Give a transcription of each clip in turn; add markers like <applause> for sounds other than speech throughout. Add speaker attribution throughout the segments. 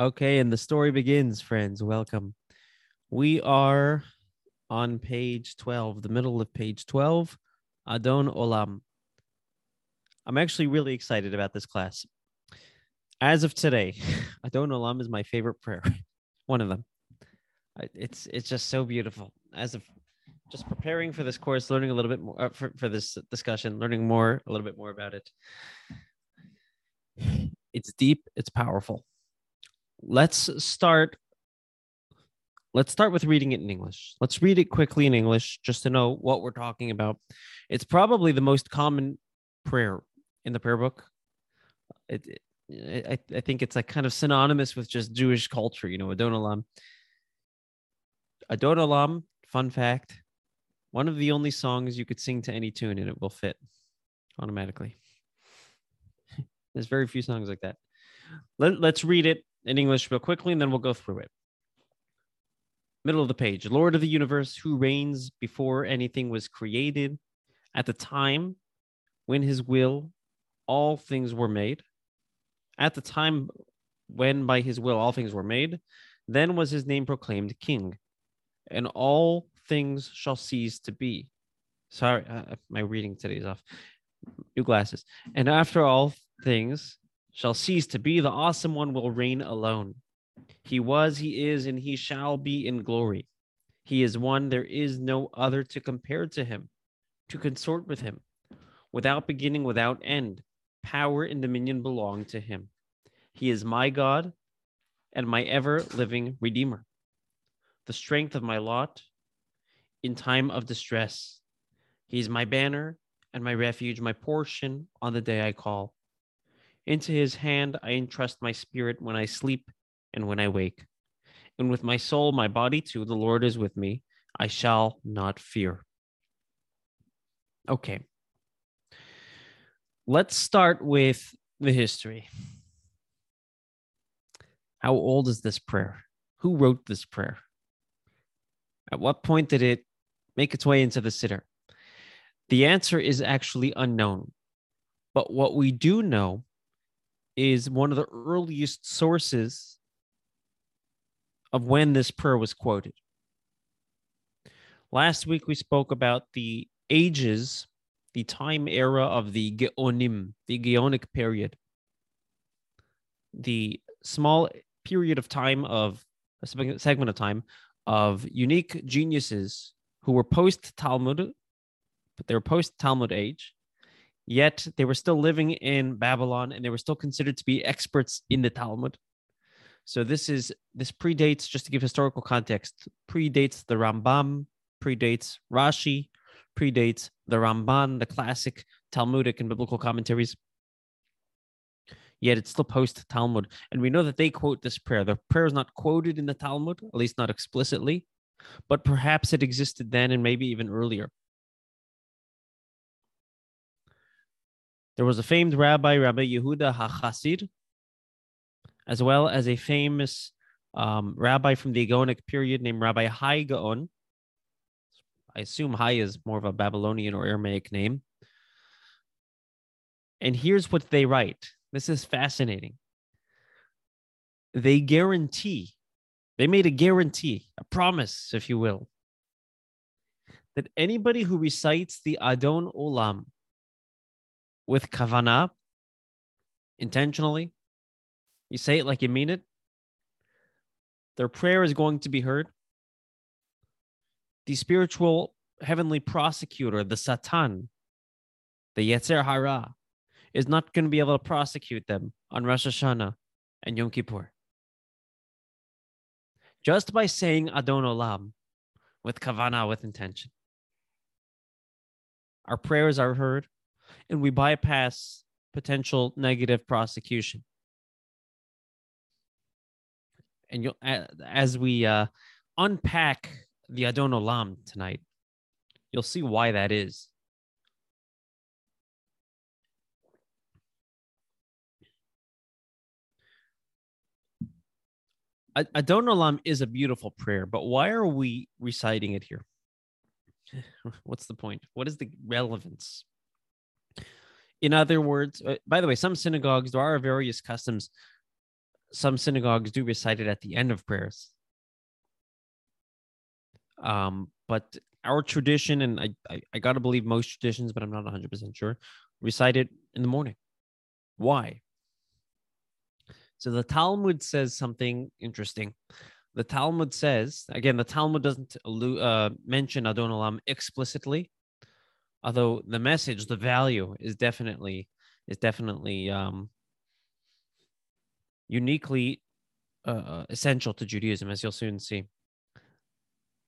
Speaker 1: Okay, and the story begins, friends. Welcome. We are on page 12, the middle of page 12, Adon Olam. I'm actually really excited about this class. As of today, <laughs> Adon Olam is my favorite prayer. <laughs> One of them. It's it's just so beautiful. As of just preparing for this course, learning a little bit more uh, for, for this discussion, learning more, a little bit more about it. It's deep, it's powerful. Let's start. Let's start with reading it in English. Let's read it quickly in English just to know what we're talking about. It's probably the most common prayer in the prayer book. It, it I, I think it's like kind of synonymous with just Jewish culture, you know, Adon Olam. Adon Olam, fun fact, one of the only songs you could sing to any tune and it will fit automatically. <laughs> There's very few songs like that. Let, let's read it in English real quickly and then we'll go through it. Middle of the page Lord of the universe, who reigns before anything was created, at the time when his will all things were made, at the time when by his will all things were made, then was his name proclaimed king, and all things shall cease to be. Sorry, uh, my reading today is off. New glasses. And after all things shall cease to be, the awesome one will reign alone. He was, he is, and he shall be in glory. He is one, there is no other to compare to him, to consort with him. Without beginning, without end, power and dominion belong to him. He is my God and my ever living Redeemer, the strength of my lot in time of distress. He is my banner and my refuge, my portion on the day I call. Into his hand I entrust my spirit when I sleep and when I wake. And with my soul, my body too, the Lord is with me. I shall not fear. Okay. Let's start with the history. How old is this prayer? Who wrote this prayer? At what point did it make its way into the siddur? The answer is actually unknown. But what we do know is one of the earliest sources of when this prayer was quoted. Last week we spoke about the ages, the time era of the Geonim, the Geonic period. The small period of time of a segment of time of unique geniuses who were post Talmud, but they were post Talmud age, yet they were still living in Babylon and they were still considered to be experts in the Talmud. So this is this predates just to give historical context, predates the Rambam, predates Rashi, predates the Ramban, the classic Talmudic and biblical commentaries. Yet it's still post Talmud. And we know that they quote this prayer. The prayer is not quoted in the Talmud, at least not explicitly, but perhaps it existed then and maybe even earlier. There was a famed rabbi, Rabbi Yehuda HaChassid, as well as a famous um, rabbi from the Gaonic period named Rabbi Hai Gaon. I assume Hai is more of a Babylonian or Aramaic name. And here's what they write. This is fascinating. They guarantee they made a guarantee, a promise, if you will, that anybody who recites the Adon Olam with kavana, intentionally, you say it like you mean it, their prayer is going to be heard. The spiritual heavenly prosecutor, the Satan, the Yetzer Hara, is not going to be able to prosecute them on Rosh Hashanah and Yom Kippur just by saying Adon Olam with kavana, with intention. Our prayers are heard, and we bypass potential negative prosecution. And you'll, as we uh, unpack the Adon Olam tonight, you'll see why that is. Adon Olam is a beautiful prayer, but why are we reciting it here? <laughs> What's the point? What is the relevance? In other words, uh, by the way, some synagogues, there are various customs. some synagogues do recite it at the end of prayers. Um, but our tradition, and I, I, I got to believe most traditions, but I'm not 100% sure, recite it in the morning. Why? So the Talmud says something interesting. The Talmud says, again, the Talmud doesn't uh, mention Adon Olam explicitly, although the message, the value is definitely is definitely um, uniquely uh, uh, essential to Judaism, as you'll soon see.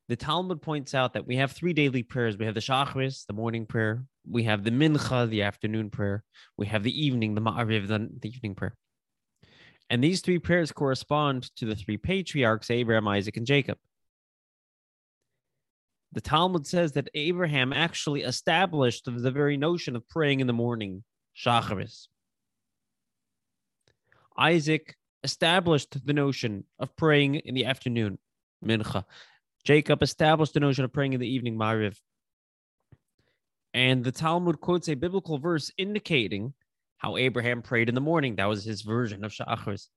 Speaker 1: The Talmud points out that we have three daily prayers. We have the Shacharis, the morning prayer. We have the Mincha, the afternoon prayer. We have the evening, the Ma'ariv, the, the evening prayer. And these three prayers correspond to the three patriarchs, Abraham, Isaac, and Jacob. The Talmud says that Abraham actually established the very notion of praying in the morning, Shacharis. Isaac established the notion of praying in the afternoon, Mincha. Jacob established the notion of praying in the evening, Mariv. And the Talmud quotes a biblical verse indicating how Abraham prayed in the morning. That was his version of Shachris.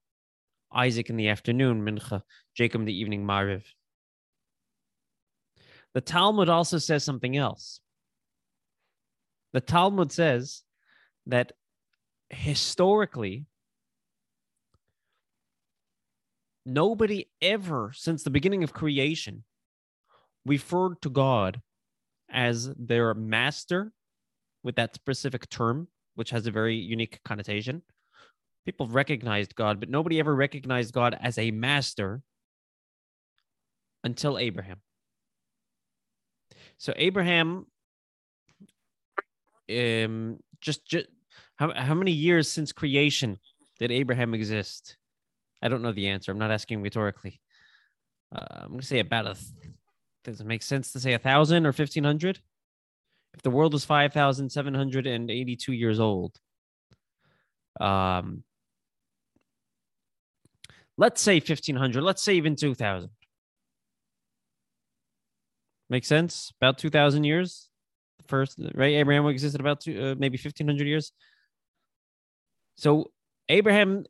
Speaker 1: Isaac in the afternoon, Mincha. Jacob in the evening, Mariv. The Talmud also says something else. The Talmud says that historically, nobody ever, since the beginning of creation, referred to God as their master with that specific term, which has a very unique connotation. People recognized God, but nobody ever recognized God as a master until Abraham. So Abraham, um, just, just how, how many years since creation did Abraham exist? I don't know the answer. I'm not asking rhetorically. Uh, I'm going to say about a. Does it make sense to say a thousand or fifteen hundred? If the world was five thousand seven hundred and eighty-two years old, um, let's say fifteen hundred. Let's say even two thousand. Make sense? About two thousand years. First, right? Abraham existed about two, uh, maybe fifteen hundred years. So Abraham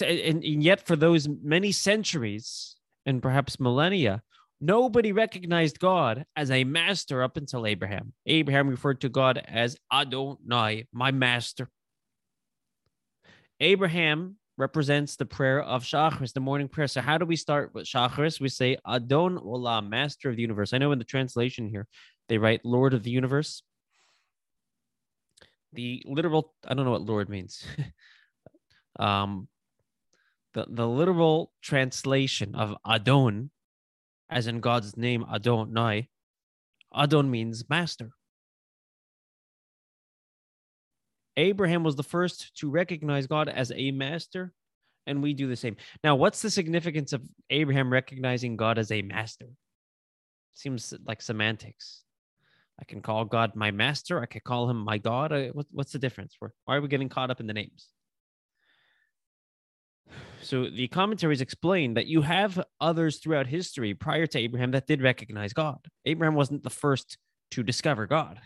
Speaker 1: and, and yet for those many centuries and perhaps millennia, nobody recognized God as a master up until Abraham. Abraham referred to God as Adonai, my master. Abraham represents the prayer of Shacharis, the morning prayer. So how do we start with Shacharis? We say Adon Olam, master of the universe. I know in the translation here, they write Lord of the universe. The literal, I don't know what Lord means. <laughs> um, the, the literal translation of Adon, as in God's name, Adonai, Adon means master. Abraham was the first to recognize God as a master, and we do the same. Now, what's the significance of Abraham recognizing God as a master? Seems like semantics. I can call God my master. I could call him my God. what's the difference? Why are we getting caught up in the names? So the commentaries explain that you have others throughout history prior to Abraham that did recognize God. Abraham wasn't the first to discover God.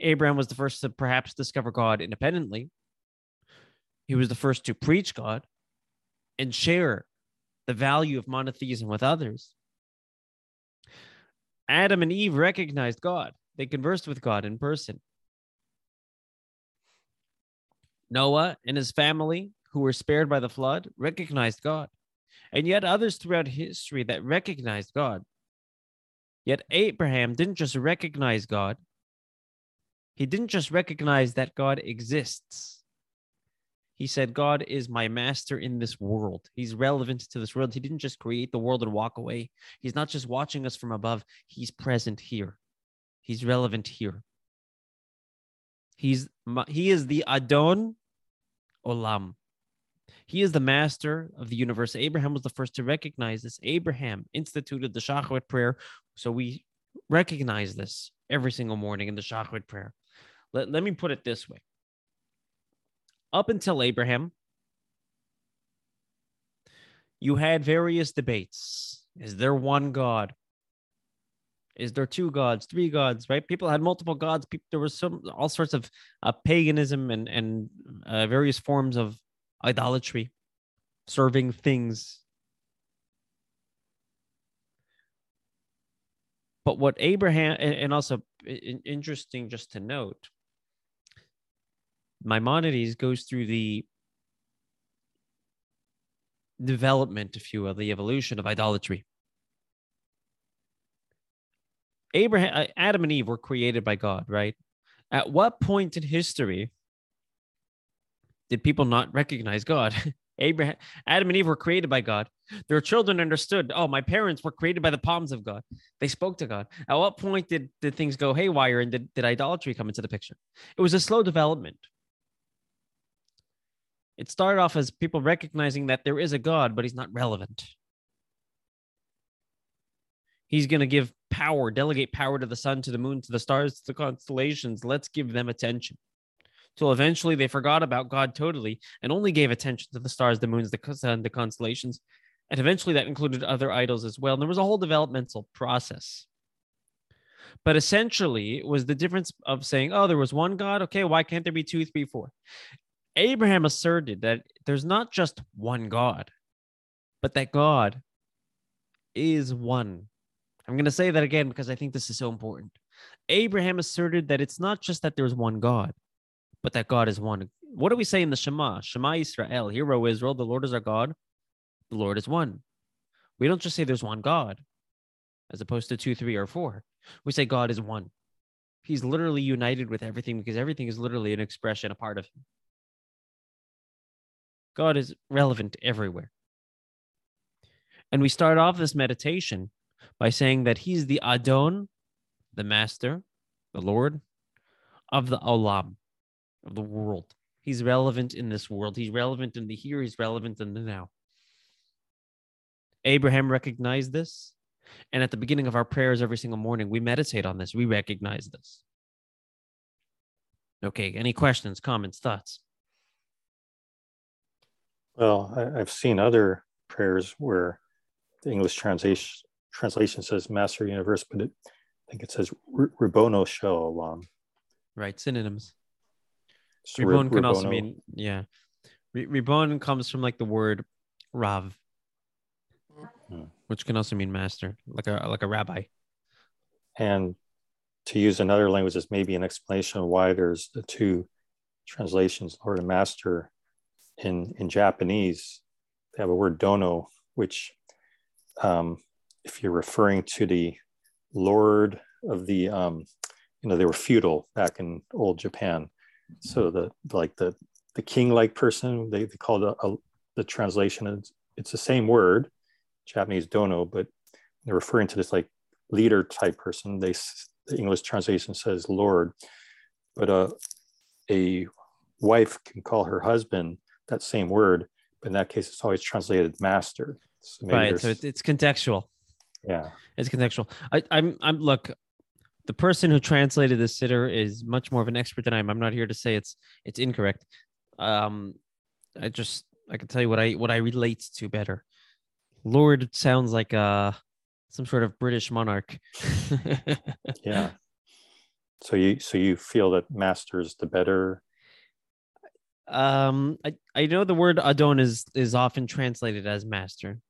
Speaker 1: Abraham was the first to perhaps discover God independently. He was the first to preach God and share the value of monotheism with others. Adam and Eve recognized God. They conversed with God in person. Noah and his family who were spared by the flood recognized God, and yet others throughout history that recognized God. Yet Abraham didn't just recognize God, he didn't just recognize that God exists. He said, God is my master in this world. He's relevant to this world. He didn't just create the world and walk away. He's not just watching us from above, he's present here. He's relevant here. He's he is the Adon Olam. He is the master of the universe. Abraham was the first to recognize this. Abraham instituted the Shacharit prayer. So we recognize this every single morning in the Shacharit prayer. Let, let me put it this way. Up until Abraham, you had various debates. Is there one God? Is there two gods, three gods, right? People had multiple gods. There was some all sorts of uh, paganism and and uh, various forms of idolatry. serving things. But what Abraham, and also interesting just to note, Maimonides goes through the development, if you will, the evolution of idolatry. Abraham, uh, Adam and Eve were created by God, right? At what point in history did people not recognize God? <laughs> Abraham, Adam and Eve were created by God. Their children understood, oh, my parents were created by the palms of God. They spoke to God. At what point did, did things go haywire and did, did idolatry come into the picture? It was a slow development. It started off as people recognizing that there is a God, but he's not relevant. He's going to give power, delegate power to the sun, to the moon, to the stars, to the constellations. Let's give them attention. Till eventually they forgot about God totally and only gave attention to the stars, the moons, the sun, the constellations. And eventually that included other idols as well. And there was a whole developmental process. But essentially, it was the difference of saying, oh, there was one God. Okay, why can't there be two, three, four? Abraham asserted that there's not just one God, but that God is one. I'm going to say that again because I think this is so important. Abraham asserted that it's not just that there's one God, but that God is one. What do we say in the Shema? Shema Israel, hear, O Israel, the Lord is our God, the Lord is one. We don't just say there's one God, as opposed to two, three, or four. We say God is one. He's literally united with everything because everything is literally an expression, a part of Him. God is relevant everywhere. And we start off this meditation by saying that he's the Adon, the master, the Lord of the Olam, of the world. He's relevant in this world. He's relevant in the here. He's relevant in the now. Abraham recognized this. And at the beginning of our prayers every single morning, we meditate on this. We recognize this. Okay. Any questions, comments, thoughts?
Speaker 2: Well, I, have seen other prayers where the English translation translation says Master Universe, but it, I think it says Ribono Shel Olam.
Speaker 1: Right, synonyms. So Ribon can also mean yeah. Ribon comes from like the word Rav, hmm. which can also mean master, like a like a rabbi.
Speaker 2: And to use another language is maybe an explanation of why there's the two translations, Lord and Master, in in Japanese, they have a word dono, which um, if you're referring to the lord of the um, you know they were feudal back in old Japan, so the like the the king-like person they, they called a, a, the translation it's, the same word Japanese dono, but they're referring to this like leader type person. They the English translation says lord, but uh, a wife can call her husband that same word, but in that case, it's always translated master.
Speaker 1: So right. So it's, it's contextual.
Speaker 2: Yeah.
Speaker 1: It's contextual. I, I'm, I'm, look, the person who translated this siddur is much more of an expert than I am. I'm not here to say it's, it's incorrect. Um, I just, I can tell you what I, what I relate to better. Lord sounds like uh some sort of British monarch. <laughs>
Speaker 2: yeah. So you so you feel that master is the better
Speaker 1: um, I, I know the word Adon is is often translated as master.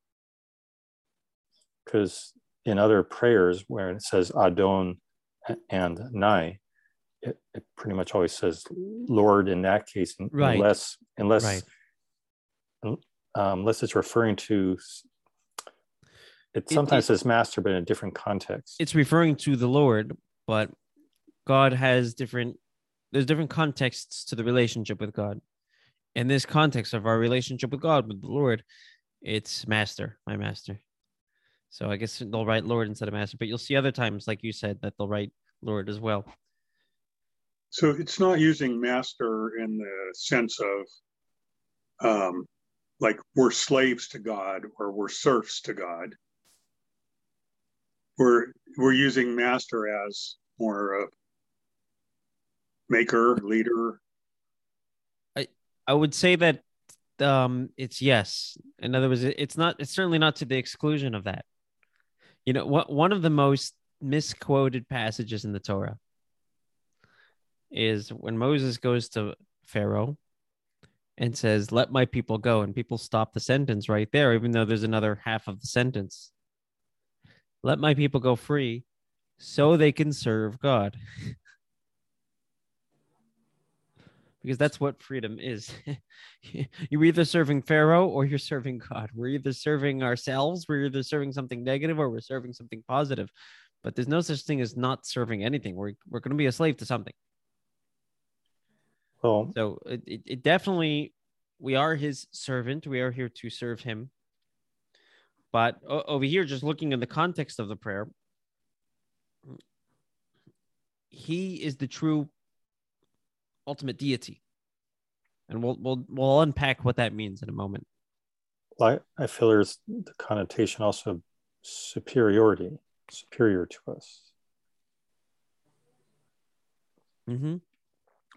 Speaker 2: Because in other prayers where it says Adon and Nai, it, it pretty much always says Lord in that case, right. unless unless right. um, unless it's referring to. It sometimes it, it, says master, but in a different context.
Speaker 1: It's referring to the Lord, but God has different there's different contexts to the relationship with God. In this context of our relationship with God, with the Lord, it's master, my master. So I guess they'll write Lord instead of master, but you'll see other times, like you said, that they'll write Lord as well.
Speaker 3: So it's not using master in the sense of um, like we're slaves to God or we're serfs to God. We're we're using master as more of maker, leader?
Speaker 1: I I would say that um it's yes. In other words, it's not it's certainly not to the exclusion of that. You know, what one of the most misquoted passages in the Torah is when Moses goes to Pharaoh and says, Let my people go. And people stop the sentence right there, even though there's another half of the sentence. Let my people go free so they can serve God. <laughs> because that's what freedom is. <laughs> you're either serving Pharaoh or you're serving God. We're either serving ourselves, we're either serving something negative or we're serving something positive. But there's no such thing as not serving anything. We're, we're going to be a slave to something.
Speaker 2: Well,
Speaker 1: so it, it, it definitely, we are his servant. We are here to serve him. But over here, just looking in the context of the prayer, he is the true ultimate deity. And we'll we'll we'll unpack what that means in a moment.
Speaker 2: I, I feel there's the connotation also of superiority, superior to us.
Speaker 1: Mm-hmm.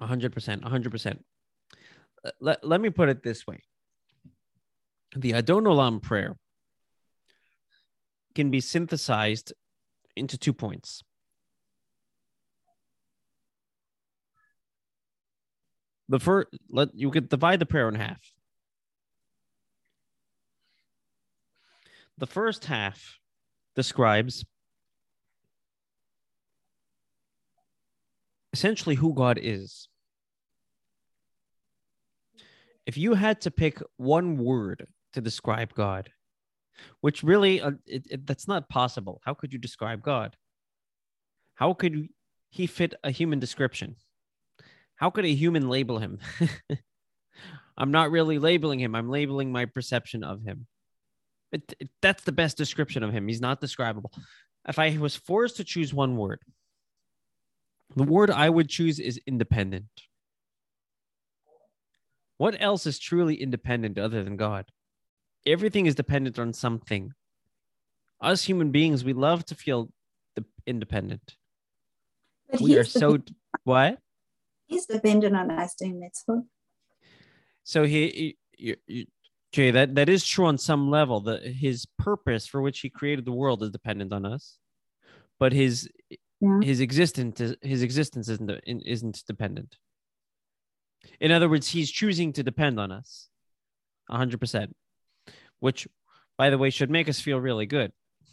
Speaker 1: 100%. 100%. Let, let me put it this way the Adon Olam prayer can be synthesized into two points. The first, let you could divide the prayer in half. The first half describes essentially who God is. If you had to pick one word to describe God, which really uh, it, it, that's not possible. How could you describe God? How could he fit a human description? How could a human label him? <laughs> I'm not really labeling him. I'm labeling my perception of him. It, it, that's the best description of him. He's not describable. If I was forced to choose one word, the word I would choose is independent. What else is truly independent other than God? Everything is dependent on something. Us human beings, we love to feel independent. But we are so what?
Speaker 4: He's dependent on us doing mitzvah.
Speaker 1: So he, he, he Jay, that, that is true on some level. That his purpose for which he created the world is dependent on us, but his yeah. his existence his existence isn't isn't dependent. In other words, he's choosing to depend on us, hundred percent, which, by the way, should make us feel really good.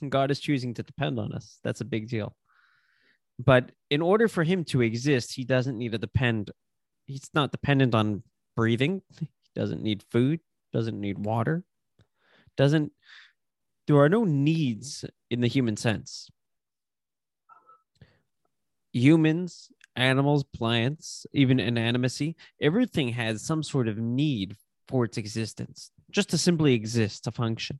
Speaker 1: God is choosing to depend on us. That's a big deal. But in order for him to exist, he doesn't need to depend. He's not dependent on breathing. He doesn't need food, doesn't need water, doesn't, there are no needs in the human sense. Humans, animals, plants, even inanimacy, everything has some sort of need for its existence, just to simply exist, to function.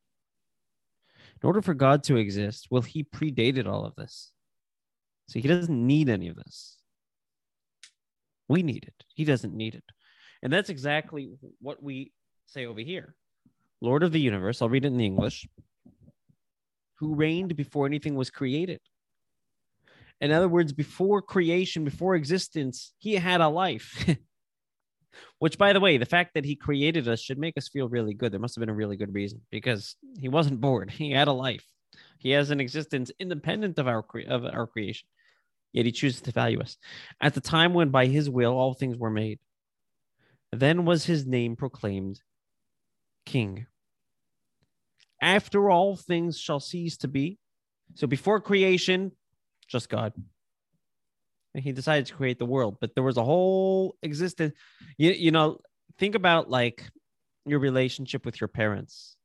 Speaker 1: In order for God to exist, well, he predated all of this. So he doesn't need any of this. We need it. He doesn't need it. And that's exactly what we say over here. Lord of the universe, I'll read it in the English, who reigned before anything was created. In other words, before creation, before existence, he had a life. <laughs> Which, by the way, the fact that he created us should make us feel really good. There must have been a really good reason because he wasn't <laughs> bored. He had a life. He has an existence independent of our of our creation yet he chooses to value us. At the time when by his will all things were made, then was his name proclaimed king. After all things shall cease to be. So before creation, just God. And he decided to create the world, but there was a whole existence. You, you know, think about like your relationship with your parents,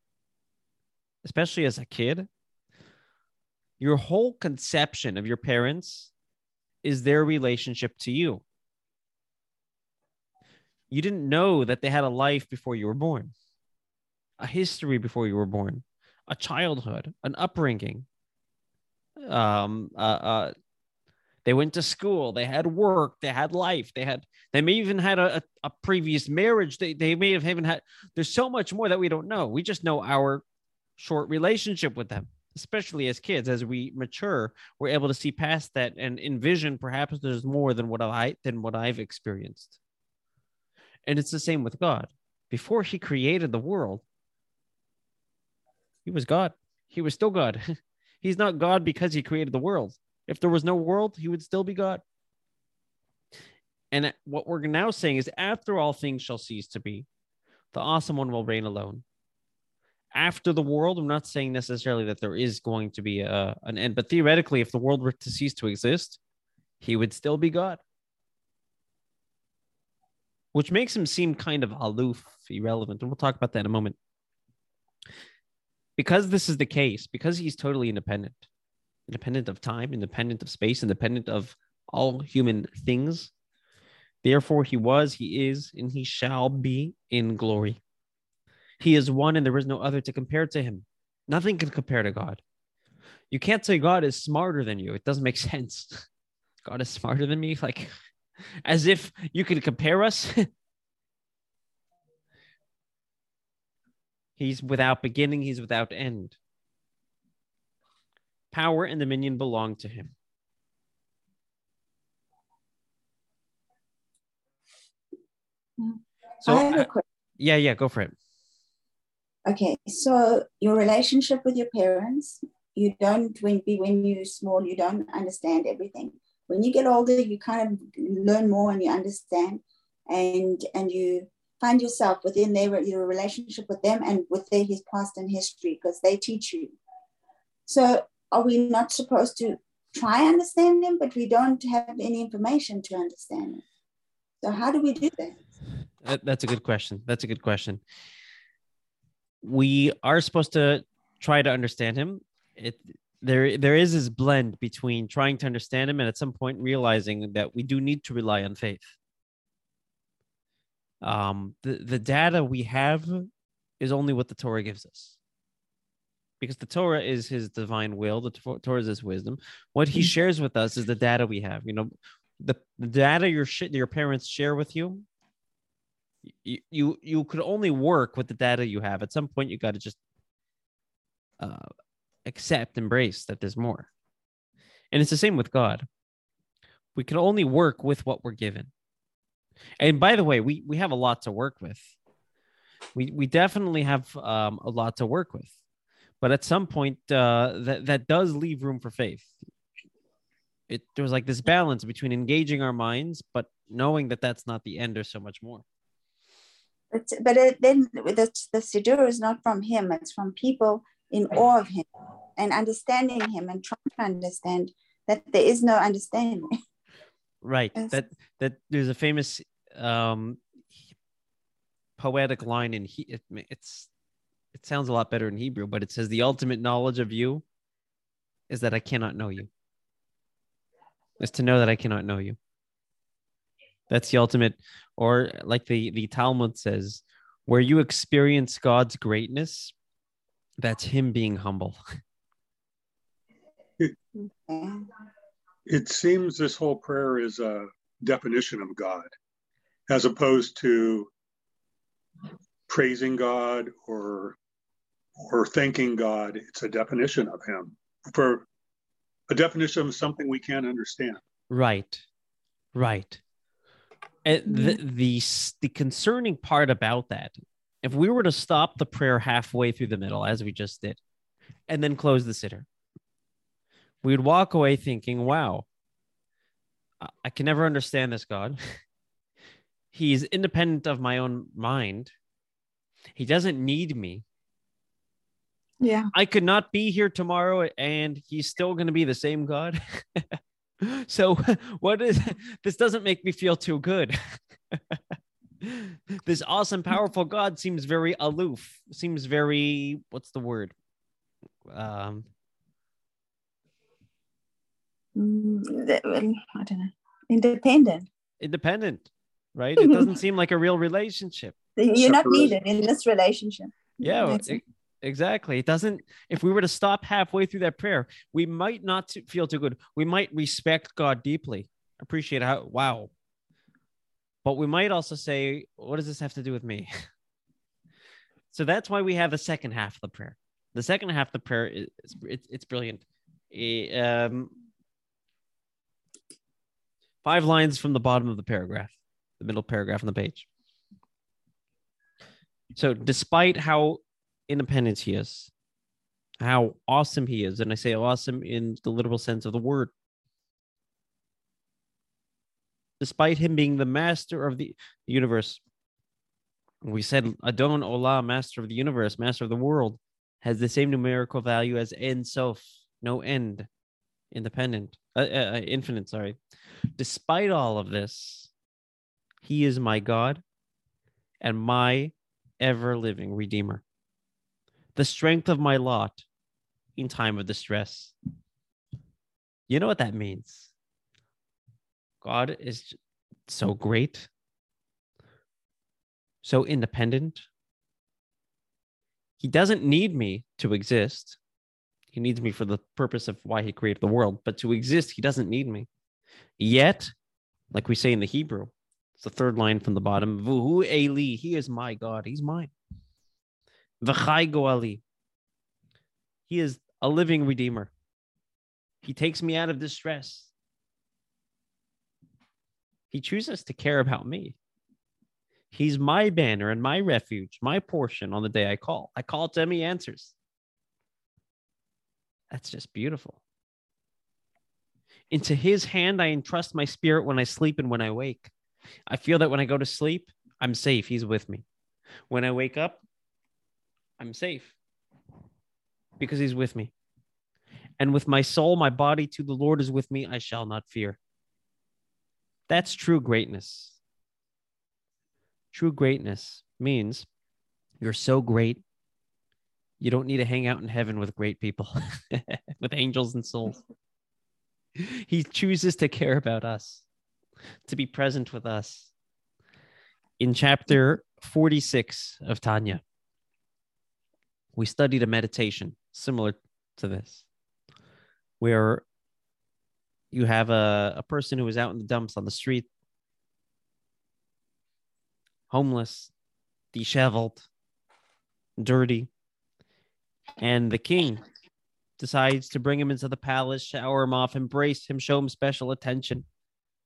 Speaker 1: especially as a kid. Your whole conception of your parents is their relationship to you. You didn't know that they had a life before you were born, a history before you were born, a childhood, an upbringing. Um, uh, uh, they went to school, they had work, they had life, they had, they may even had a, a, a previous marriage. They, they may have even had, there's so much more that we don't know. We just know our short relationship with them especially as kids, as we mature, we're able to see past that and envision perhaps there's more than what I than what I've experienced. And it's the same with God. Before he created the world, he was God. He was still God. <laughs> He's not God because he created the world. If there was no world, he would still be God. And what we're now saying is after all things shall cease to be, the awesome one will reign alone. After the world, I'm not saying necessarily that there is going to be a, an end, but theoretically, if the world were to cease to exist, he would still be God. Which makes him seem kind of aloof, irrelevant. And we'll talk about that in a moment. Because this is the case, because he's totally independent, independent of time, independent of space, independent of all human things, Therefore, he was, he is, and he shall be in glory. He is one, and there is no other to compare to him. Nothing can compare to God. You can't say God is smarter than you. It doesn't make <laughs> sense. God is smarter than me, like <laughs> as if you can compare us. <laughs> he's without beginning, he's without end. Power and dominion belong to him. So,
Speaker 4: I have a
Speaker 1: uh,
Speaker 4: question.
Speaker 1: yeah, yeah, go for it.
Speaker 4: Okay, so your relationship with your parents, you don't when when you're small, you don't understand everything. When you get older, you kind of learn more and you understand, and and you find yourself within their your relationship with them and with their his past and history because they teach you. So are we not supposed to try understand them, but we don't have any information to understand them? So how do we do? That-
Speaker 1: That's a good question. That's a good question. We are supposed to try to understand him. It there there is this blend between trying to understand him and at some point realizing that we do need to rely on faith. Um, the the data we have is only what the Torah gives us. Because the Torah is his divine will, the Torah is his wisdom. What he shares with us is the data we have. You know, the, the data your sh- your parents share with you you, you you could only work with the data you have. At some point, you got to just uh, accept, embrace that there's more. And it's the same with God. We can only work with what we're given. And by the way, we we have a lot to work with. We we definitely have um, a lot to work with, but at some point, uh, that that does leave room for faith. It there was like this balance between engaging our minds, but knowing that that's not the end. or so much more.
Speaker 4: But, but it, then the, the Siddur is not from him, it's from people in awe of him and understanding him and trying to understand that there is no understanding.
Speaker 1: right
Speaker 4: Yes.
Speaker 1: that that there's a famous um poetic line in he it, it's it sounds a lot better in hebrew but it says the ultimate knowledge of you is that i cannot know you is to know that i cannot know you that's the ultimate or like the the talmud says where you experience god's greatness that's him being humble <laughs>
Speaker 4: Yeah.
Speaker 3: It seems this whole prayer is a definition of God as opposed to praising God or or thanking God. It's a definition of him for a definition of something we can't understand.
Speaker 1: Right. Right. And mm-hmm. the, the the concerning part about that, if we were to stop the prayer halfway through the middle, as we just did, and then close the siddur, we would walk away thinking, "Wow, I, I can never understand this God. <laughs> He's independent of my own mind. He doesn't need me.
Speaker 4: Yeah.
Speaker 1: I could not be here tomorrow and he's still going to be the same God. <laughs> <laughs> so what is this doesn't make me feel too good. <laughs> this awesome powerful God seems very aloof, seems very what's the word? Um
Speaker 4: Mm, the- well, I don't know. Independent.
Speaker 1: independent, right? It doesn't <laughs> seem like a real relationship.
Speaker 4: You're not needed in this relationship.
Speaker 1: Yeah,
Speaker 4: That's
Speaker 1: exactly. It doesn't. If we were to stop halfway through that prayer, we might not feel too good. We might respect God deeply, appreciate how wow, but we might also say, "What does this have to do with me?" <laughs> so that's why we have the second half of the prayer. The second half of the prayer is it's, it's brilliant. Um, five lines from the bottom of the paragraph, the middle paragraph on the page. So, despite how independent he is, how awesome he is, and I say awesome in the literal sense of the word, despite him being the master of the universe, We said Adon Olam, master of the universe, master of the world, has the same numerical value as Ein Sof, no end, independent, uh, uh, uh, infinite, sorry. Despite all of this, he is my God and my ever living Redeemer, the strength of my lot in time of distress. You know what that means? God is so great, so independent. He doesn't need me to exist. He needs me for the purpose of why he created the world, but to exist, he doesn't need me. Yet, like we say in the Hebrew, it's the third line from the bottom. V'hu Eli, he is my God, he's mine. V'chai goali, he is a living redeemer. He takes me out of distress. He chooses to care about me. He's my banner and my refuge, my portion on the day I call. I call to him, he answers. That's just beautiful. Into his hand, I entrust my spirit when I sleep and when I wake. I feel that when I go to sleep, I'm safe. He's with me. When I wake up, I'm safe because he's with me. And with my soul, my body to the Lord is with me, I shall not fear. That's true greatness. True greatness means you're so great, you don't need to hang out in heaven with great people, <laughs> with angels and souls. He chooses to care about us, to be present with us. In chapter 46 of Tanya, we studied a meditation similar to this, where you have a, a person who is out in the dumps on the street, homeless, disheveled, dirty. And the king decides to bring him into the palace, shower him off, embrace him, show him special attention.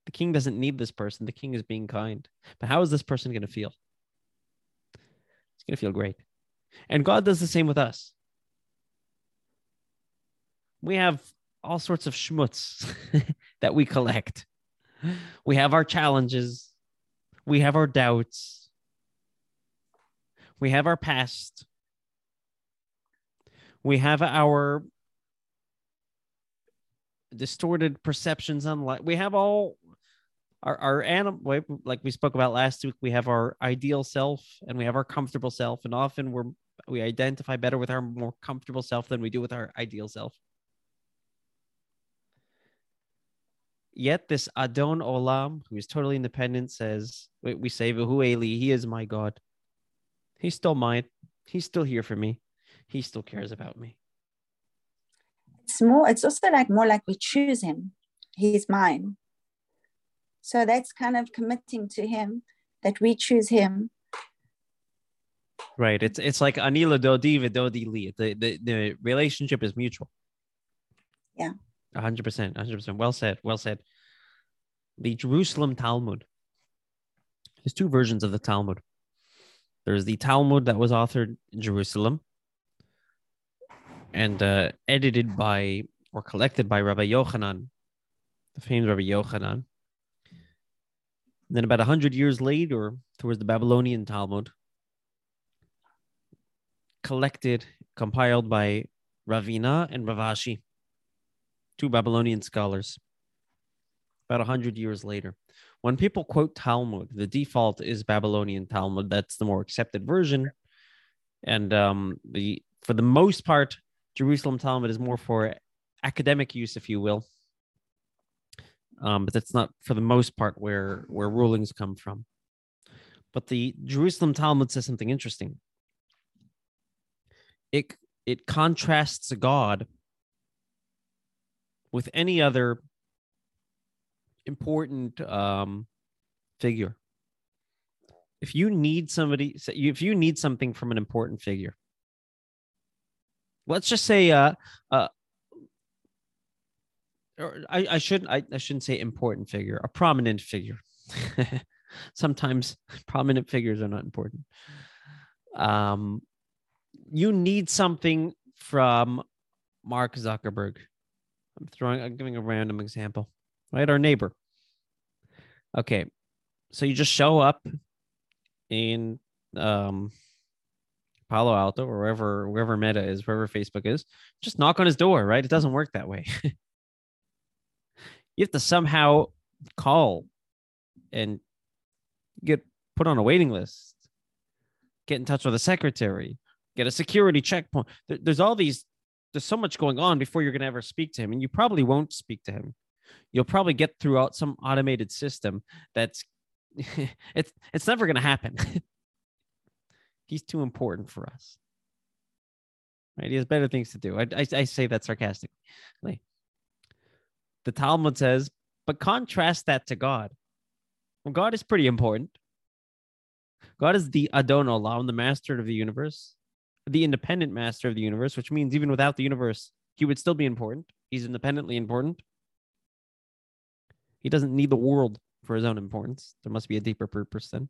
Speaker 1: The king doesn't need this person. The king is being kind. But how is this person going to feel? It's going to feel great. And God does the same with us we have all sorts of schmutz <laughs> that we collect. We have our challenges, we have our doubts, we have our past, we have our distorted perceptions on life. We have all our our animal like we spoke about last week. We have our ideal self and we have our comfortable self, and often we're we identify better with our more comfortable self than we do with our ideal self. Yet this Adon Olam, who is totally independent, says, we say, Hu Eli, he is my God. He's still mine. He's still here for me. He still cares about me.
Speaker 4: It's more, it's also like more like we choose him. He's mine. So that's kind of committing to him that we choose him.
Speaker 1: Right. It's it's like Ani L'dodi V'dodi Li. The, the the relationship is mutual.
Speaker 4: Yeah.
Speaker 1: 100%. 100%. Well said. Well said. The Jerusalem Talmud. There's two versions of the Talmud. There's the Talmud that was authored in Jerusalem and uh, edited by or collected by Rabbi Yochanan, the famed Rabbi Yochanan. And then about 100 years later, towards the Babylonian Talmud, collected, compiled by Ravina and Rav Ashi two Babylonian scholars about 100 years later. When people quote Talmud, the default is Babylonian Talmud. That's the more accepted version. And um, the for the most part, Jerusalem Talmud is more for academic use, if you will. Um, but that's not for the most part where where rulings come from. But the Jerusalem Talmud says something interesting. It it contrasts God with any other important um, figure. If you need somebody, if you need something from an important figure, let's just say, uh, uh, or I, I shouldn't, I, I shouldn't say important figure, a prominent figure. <laughs> Sometimes prominent figures are not important. Um, you need something from Mark Zuckerberg I'm throwing, I'm giving a random example, right? Our neighbor. Okay. So you just show up in um, Palo Alto or wherever wherever Meta is, wherever Facebook is, just knock on his door, right? It doesn't work that way. <laughs> you have to somehow call and get put on a waiting list, get in touch with a secretary, get a security checkpoint. There, there's all these, there's so much going on before you're going to ever speak to him. And you probably won't speak to him. You'll probably get throughout some automated system that's, <laughs> it's, it's never going to happen. <laughs> He's too important for us. Right? He has better things to do. I, I, I say that sarcastically. The Talmud says, but contrast that to God. Well, God is pretty important. God is the Adon Olam, the master of the universe, the independent master of the universe, which means even without the universe, he would still be important. He's independently important. He doesn't need the world for his own importance. There must be a deeper purpose then.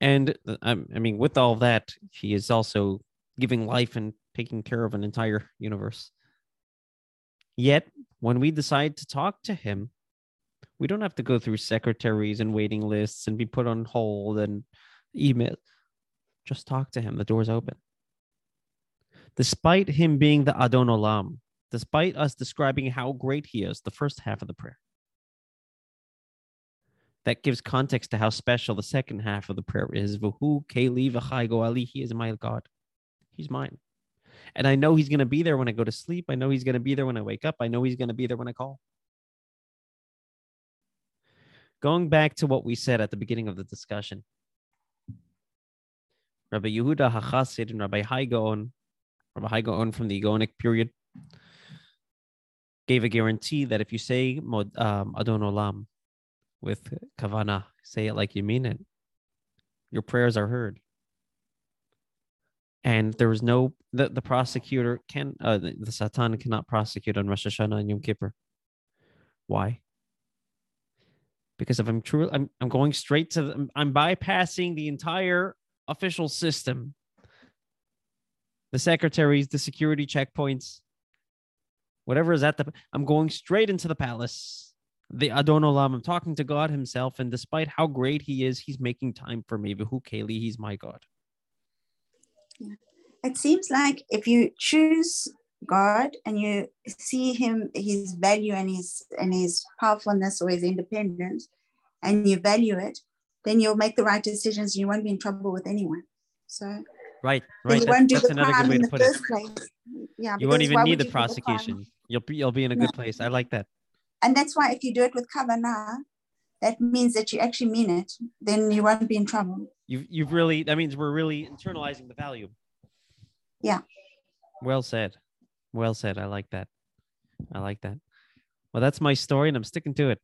Speaker 1: And uh, I mean, with all that, he is also giving life and taking care of an entire universe. Yet, when we decide to talk to him, we don't have to go through secretaries and waiting lists and be put on hold and email. Just talk to him. The door's open. Despite him being the Adon Olam, despite us describing how great he is, the first half of the prayer, that gives context to how special the second half of the prayer is. V'hu Eli v'chai goali. He is my God. He's mine. And I know he's going to be there when I go to sleep. I know he's going to be there when I wake up. I know he's going to be there when I call. Going back to what we said at the beginning of the discussion, Rabbi Yehuda HaChassid and Rabbi Hai Gaon, Rabbi Hai Gaon from the Gaonic period, gave a guarantee that if you say um, Adon Olam with kavana, say it like you mean it, your prayers are heard. And there was no the, the prosecutor can uh, the, the Satan cannot prosecute on Rosh Hashanah and Yom Kippur. Why? Because if I'm true, I'm I'm going straight to the, I'm bypassing the entire official system. The secretaries, the security checkpoints, whatever is at the I'm going straight into the palace the Adon Olam. I'm talking to God Himself, and despite how great He is, He's making time for me. Who Keli, He's my God.
Speaker 4: It seems like if you choose God and you see Him, His value and His and His powerfulness or His independence, and you value it, then you'll make the right decisions. And you won't be in trouble with anyone. So.
Speaker 1: Right, right.
Speaker 4: You
Speaker 1: won't do that's the another good way to put it. Place. Yeah, you won't even need the prosecution. You'll be you'll be in a good place. I like that.
Speaker 4: And that's why if you do it with kavanah, that means that you actually mean it. Then you won't be in trouble.
Speaker 1: You've you've really that means we're really internalizing the value.
Speaker 4: Yeah.
Speaker 1: Well said. Well said. I like that. I like that. Well, that's my story, and I'm sticking to it.